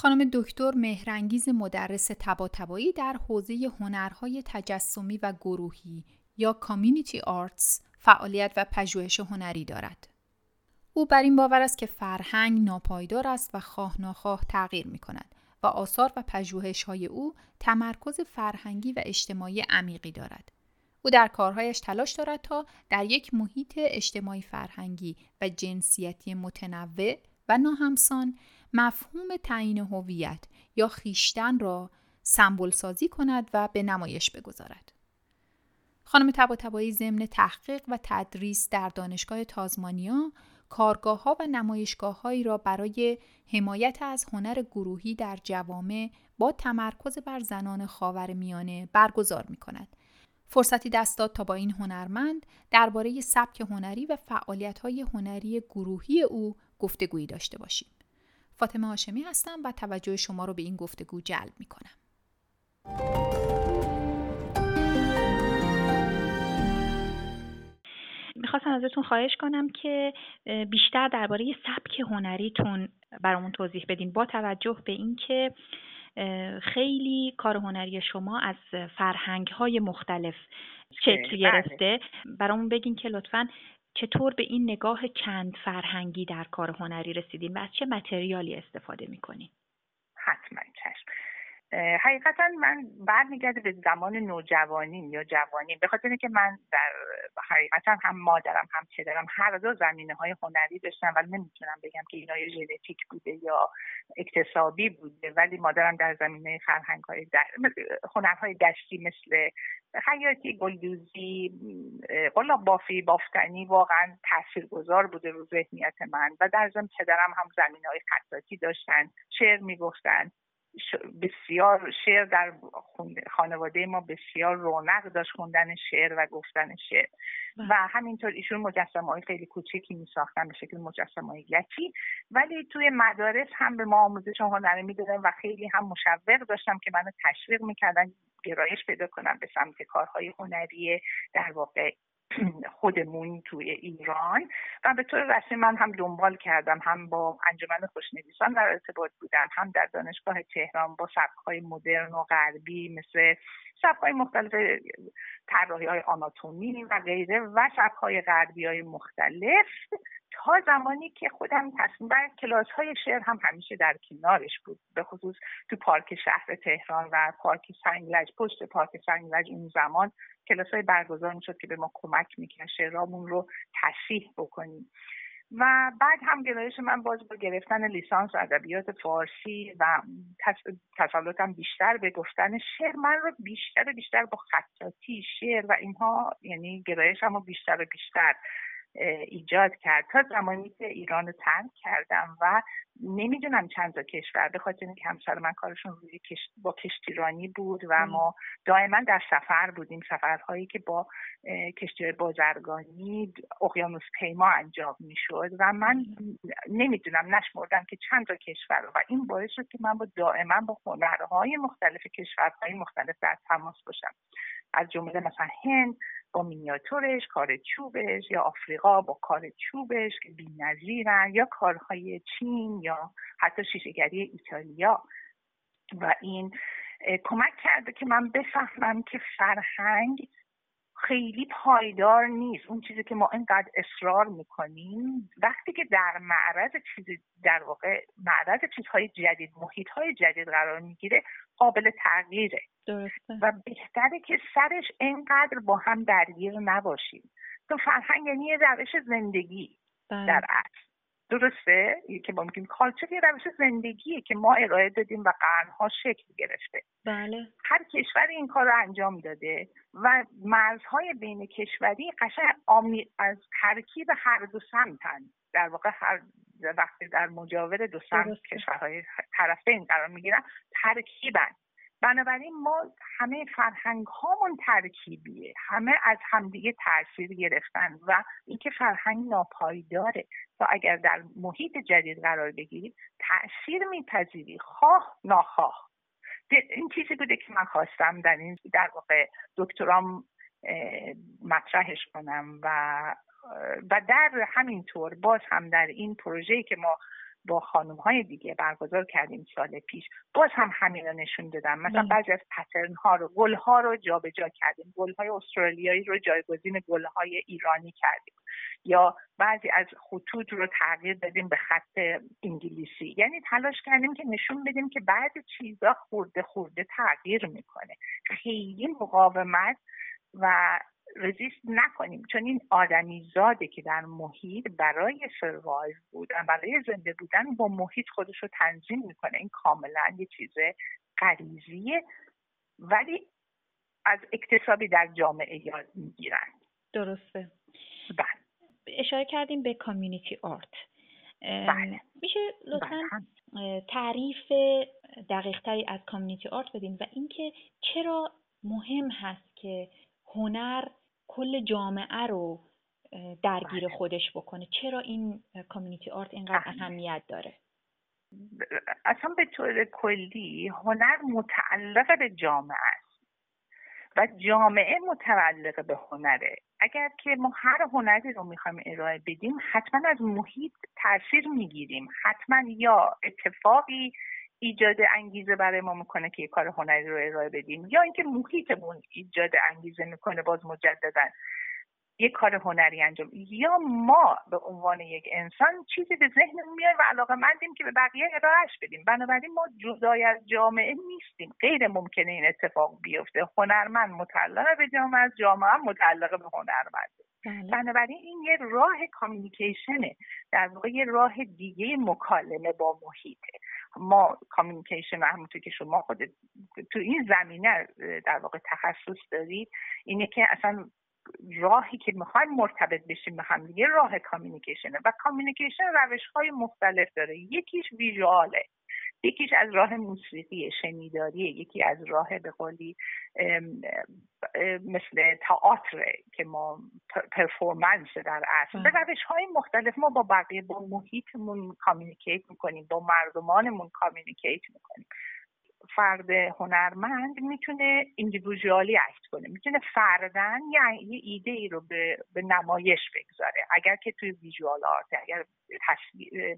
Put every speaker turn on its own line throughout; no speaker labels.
خانم دکتر مهرنگیز مدرس تباتبایی در حوزه هنرهای تجسمی و گروهی یا کامیونیتی آرتس فعالیت و پژوهش هنری دارد. او بر این باور است که فرهنگ ناپایدار است و خواه ناخواه تغییر می کند و آثار و پژوهش های او تمرکز فرهنگی و اجتماعی عمیقی دارد. او در کارهایش تلاش دارد تا در یک محیط اجتماعی فرهنگی و جنسیتی متنوع و ناهمسان مفهوم تعیین هویت یا خیشتن را سمبل سازی کند و به نمایش بگذارد. خانم تباتبایی ضمن تحقیق و تدریس در دانشگاه تازمانیا کارگاه ها و نمایشگاه هایی را برای حمایت از هنر گروهی در جوامع با تمرکز بر زنان خاور میانه برگزار می کند. فرصتی دست داد تا با این هنرمند درباره سبک هنری و فعالیت های هنری گروهی او گفتگویی داشته باشیم. فاطمه هاشمی هستم و توجه شما رو به این گفتگو جلب می کنم.
می‌خواستم ازتون خواهش کنم که بیشتر درباره سبک هنریتون برامون توضیح بدین با توجه به اینکه خیلی کار هنری شما از فرهنگ های مختلف شکل بله. گرفته برامون بگین که لطفا چطور به این نگاه چند فرهنگی در کار هنری رسیدین و از چه متریالی استفاده می‌کنین
حتما. حقیقتا من برمیگرده به زمان نوجوانی یا جوانی به خاطر که من در حقیقتا هم مادرم هم پدرم هر دو زمینه های هنری داشتم ولی نمی‌تونم بگم که اینا ژنتیک بوده یا اکتسابی بوده. ولی مادرم در زمینه فرهنگ های هنرهای دشتی مثل خیاطی گلدوزی قلا بافی بافتنی واقعا تاثیرگذار بوده رو ذهنیت من. و در ضمن پدرم هم زمینه های خطاطی داشتن شعر می‌گفتن. بسیار شعر در خانواده ما بسیار رونق داشت خوندن شعر و گفتن شعر. بله. و همینطور ایشون مجسمه های خیلی کوچکی می ساختن به شکل مجسمه های یکی. ولی توی مدارس هم به ما آموزش هنری می‌دادن و خیلی هم مشوق داشتم که منو تشویق می‌کردن گرایش پیدا کنم به سمت کارهای هنری در واقع خودمون توی ایران و به طور رسمی من هم دنبال کردم هم با انجمن خوشنویسان در ارتباط بودم هم در دانشگاه تهران با سبکهای مدرن و غربی مثل سبکهای مختلف طراحی های آناتومی و غیره و سبکهای غربی های مختلف تا زمانی که خودم تصمیم بر کلاس های شعر هم همیشه در کنارش بود. به خصوص تو پارک شهر تهران و پارک سنگلج پشت پارک سنگلج اون زمان کلاس های برگزار می‌شد که به ما کمک می‌کرد شعرامون رو تصحیح بکنیم. و بعد هم گرایش من باز با گرفتن لیسانس ادبیات فارسی و تسلطم بیشتر به گفتن شعر من رو بیشتر و بیشتر با خطاطی شعر و اینها یعنی گرایشم رو بیشتر و بیشتر ایجاد کرد. تا زمانی که ایران رو ترک کردم و نمی‌دونم چند تا کشور به خاطر اینکه همسر من کارشون روی با کشتیرانی بود و ما دائما در سفر بودیم. سفرهایی که با کشتی بازرگانی اقیانوس پیما انجام می‌شد و من نمی‌دونم نشمردم که چند تا کشور و این باعث شد که من با دائما با هنرهای مختلف کشورهای مختلف در تماس باشم. از جمله مثلا هند با مینیاتورش کار چوبش یا آفریقا با کار چوبش که نظیرن یا کارهای چین یا حتی شیشهگری ایتالیا. و این کمک کرده که من بفهمم که فرهنگ خیلی پایدار نیست اون چیزی که ما اینقدر اصرار می‌کنیم وقتی که در معرض چیزی در واقع معرض چیزهای جدید محیط های جدید قرار می‌گیره قابل تغییره
درسته.
و بهتره که سرش اینقدر با هم درگیر نباشیم تو فرهنگ یعنی یه روش زندگی بله. در اصل درسته؟ که میگیم کالچر یه روش زندگیه که ما ارائه دادیم و قرنها شکل گرفته.
بله.
هر کشوری این کار رو انجام داده و مرزهای بین کشوری قشنگ آمی... از ترکیب هر دو سمتن. در واقع هر وقتی در مجاور دو سمت کشورهای طرفین قرار می‌گیرن ترکیبن. بنابراین ما همه فرهنگ هامون ترکیبیه. همه از همدیگه تاثیر گرفتن و اینکه فرهنگ ناپایداره و اگر در محیط جدید قرار بگیریم تاثیر میپذیری. خواه ناخواه. این چیزی بوده که من خواستم در این در واقع دکترام مطرحش کنم و و در همین طور باز هم در این پروژه که ما با خانم های دیگه برگزار کردیم سال پیش. باز هم همین رو نشون دادم. مثلا بله. بعضی از پترن ها رو گل ها رو جابجا کردیم. گل های استرالیایی رو جایگزین گل های ایرانی کردیم. یا بعضی از خطوط رو تغییر دادیم به خط انگلیسی. یعنی تلاش کردیم که نشون بدیم که بعضی چیزا خورده خورده تغییر می‌کنه. خیلی مقاومت و رزیست نکنیم. چون این آدمی زاده که در محیط برای سروایو بودن برای زنده بودن با محیط خودش رو تنظیم می‌کنه. این کاملا یه چیز غریزیه ولی از اکتسابی در جامعه یاد می‌گیرن.
درسته.
بله.
اشاره کردیم به کامیونیتی آرت
بله.
میشه لطفا بله. تعریف دقیق تری از کامیونیتی آرت بدیم و اینکه چرا مهم هست که هنر کل جامعه رو درگیر بله. خودش بکنه چرا این کامیونیتی آرت اینقدر. اهمیت داره
اصلا به طور کلی هنر متعلق به جامعه است و جامعه متعلق به هنره اگر که ما هر هنری رو می‌خوایم ارائه بدیم حتما از محیط تاثیر می‌گیریم حتما یا اتفاقی ایجاد انگیزه برای ما می‌کنه که یه کار هنری رو ارائه بدیم یا اینکه محیطمون ایجاد انگیزه می‌کنه باز مجددا یک کار هنری انجام. یا ما به عنوان یک انسان چیزی به ذهن میاد و علاقه مندیم که به بقیه ارائهش بدیم. بنابراین ما جدای از جامعه نیستیم. غیر ممکنه این اتفاق بیفته. هنرمند متعلق به جامعه از جامعه متعلق به هنرمند بله. بنابراین این یه راه communication ه در واقع یه راه دیگه مکالمه با محیطه. ما communication همونطور که شما خود تو این زمینه در واقع تخصص دارید اینه که اصلا راهی که می‌خوایم مرتبط بشیم به هم دیگه راه communication ه و communication روش های مختلف داره. یکیش visual ه یکیش از راه موسیقی شنیداری یکی از راه به قولی مثل تئاتر که ما performance در اصل به روش های مختلف ما با بقیه با محیطمون communicate می‌کنیم با مردمانمون communicate می‌کنیم. فرد هنرمند می‌تونه individually act کنه می‌تونه فرداً یا یه ایده ای رو به, به نمایش بگذاره. اگر که توی visual art اگر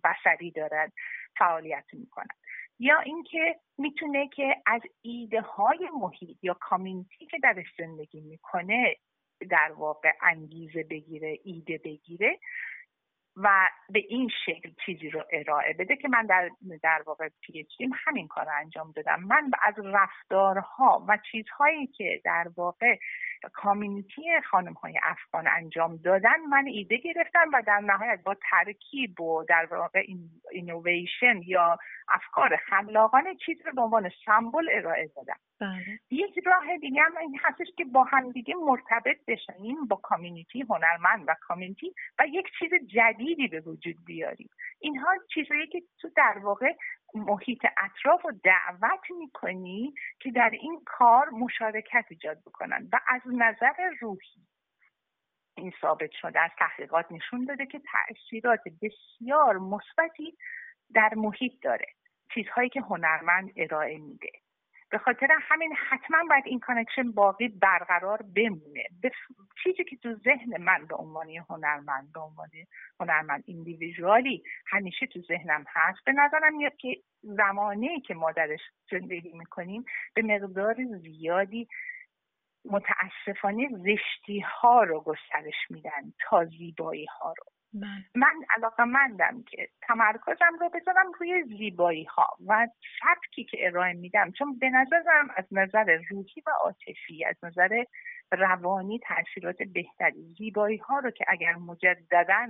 بسری دارن فعالیت می‌کنن. یا اینکه می‌تونه که از ایده های محیط یا community ای که درش زندگی می‌کنه در واقع انگیزه بگیره ایده بگیره و به این شکل چیزی رو ارائه بده که من در در واقع پی همین کار رو انجام دادم. من از رفتارها و چیزهایی که در واقع community خانم های افغان انجام دادن من ایده گرفتم و در نهایت با ترکیب و در واقع اینویشن یا افکار خلاقانه چیز رو به عنوان سمبل ارائه دادم
بله.
یک راه دیگه هم این هستش که با هم دیگه مرتبط بشیم با community هنرمند و community و یک چیز جدیدی به وجود بیاریم اینها چیزهایی که تو در واقع محیط اطراف رو دعوت می‌کنی که در این کار مشارکت ایجاد بکنن و از نظر روحی این ثابت شده از تحقیقات نشون داده که تاثیرات بسیار مثبتی در محیط داره. چیزهایی که هنرمند ارائه میده. به خاطر همین حتما باید این connection باقی برقرار بمونه. چیزی که تو ذهن من به عنوان هنرمند به عنوان هنرمند ایندیویژوالی همیشه تو ذهنم هست به نظرم میاد که زمانی که ما درش زندگی می‌کنیم به مقدار زیادی متاسفانه زشتی ها رو گسترش میدن تا زیبایی ها رو.
بله.
من علاقه مندم که تمرکزم رو بذارم روی زیبایی ها و سبکی که ارائه میدم چون به نظرم از نظر روحی و عاطفی از نظر روانی تاثیرات بهتری زیبایی ها رو که اگر مجددا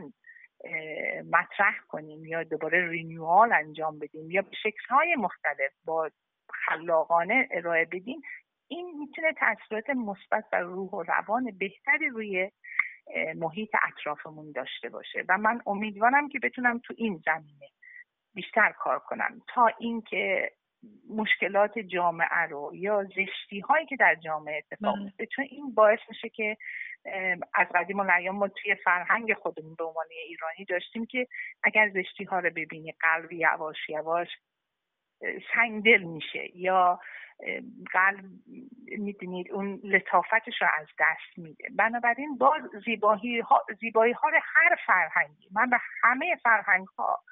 مطرح کنیم یا دوباره رینیوال انجام بدیم یا به شکل های مختلف با خلاقانه ارائه بدیم این می‌تونه تاثیرات مثبت و روح و روان بهتری روی محیط اطرافمون داشته باشه و من امیدوارم که بتونم تو این زمینه بیشتر کار کنم تا اینکه مشکلات جامعه رو یا زشتی هایی که در جامعه اتفاق
بله.
میفته چون این باعث میشه که از قدیم الایام ما توی فرهنگ خودمون به عنوان ایرانی داشتیم که اگر زشتی ها رو ببینی قلب یواش یواش سنگدل میشه یا قلب می‌دونید اون لطافتش رو از دست میده. بنابراین باز زیبایی ها, زیبایی ها هر فرهنگی من به همه فرهنگ ها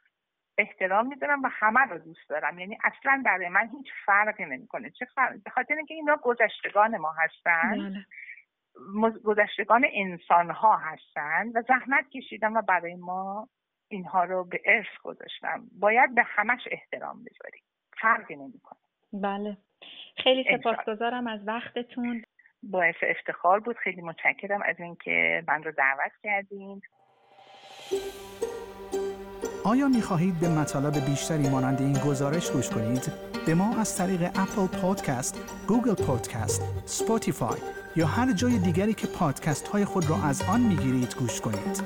احترام می‌ذارم و همه رو دوست دارم. یعنی اصلا برای من هیچ فرقی نمی‌کنه. چه فرق به خاطر اینکه اینا گذشتگان ما هستن. بله. گذشتگان انسان ها هستن و زحمت کشیدم و برای ما اینها رو به ارث گذاشتم باید به همش احترام بذاریم. فرقی نمی‌کنه.
بله. خیلی سپاسگزارم از وقتتون
باعث افتخار بود خیلی متشکرم از اینکه من رو دعوت کردین
آیا می خواهید به مطالب بیشتری مانند این گزارش گوش کنید؟ به ما از طریق Apple Podcast، Google Podcast، Spotify یا هر جای دیگری که پادکست های خود را از آن می گیرید گوش کنید.